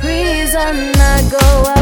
prison I go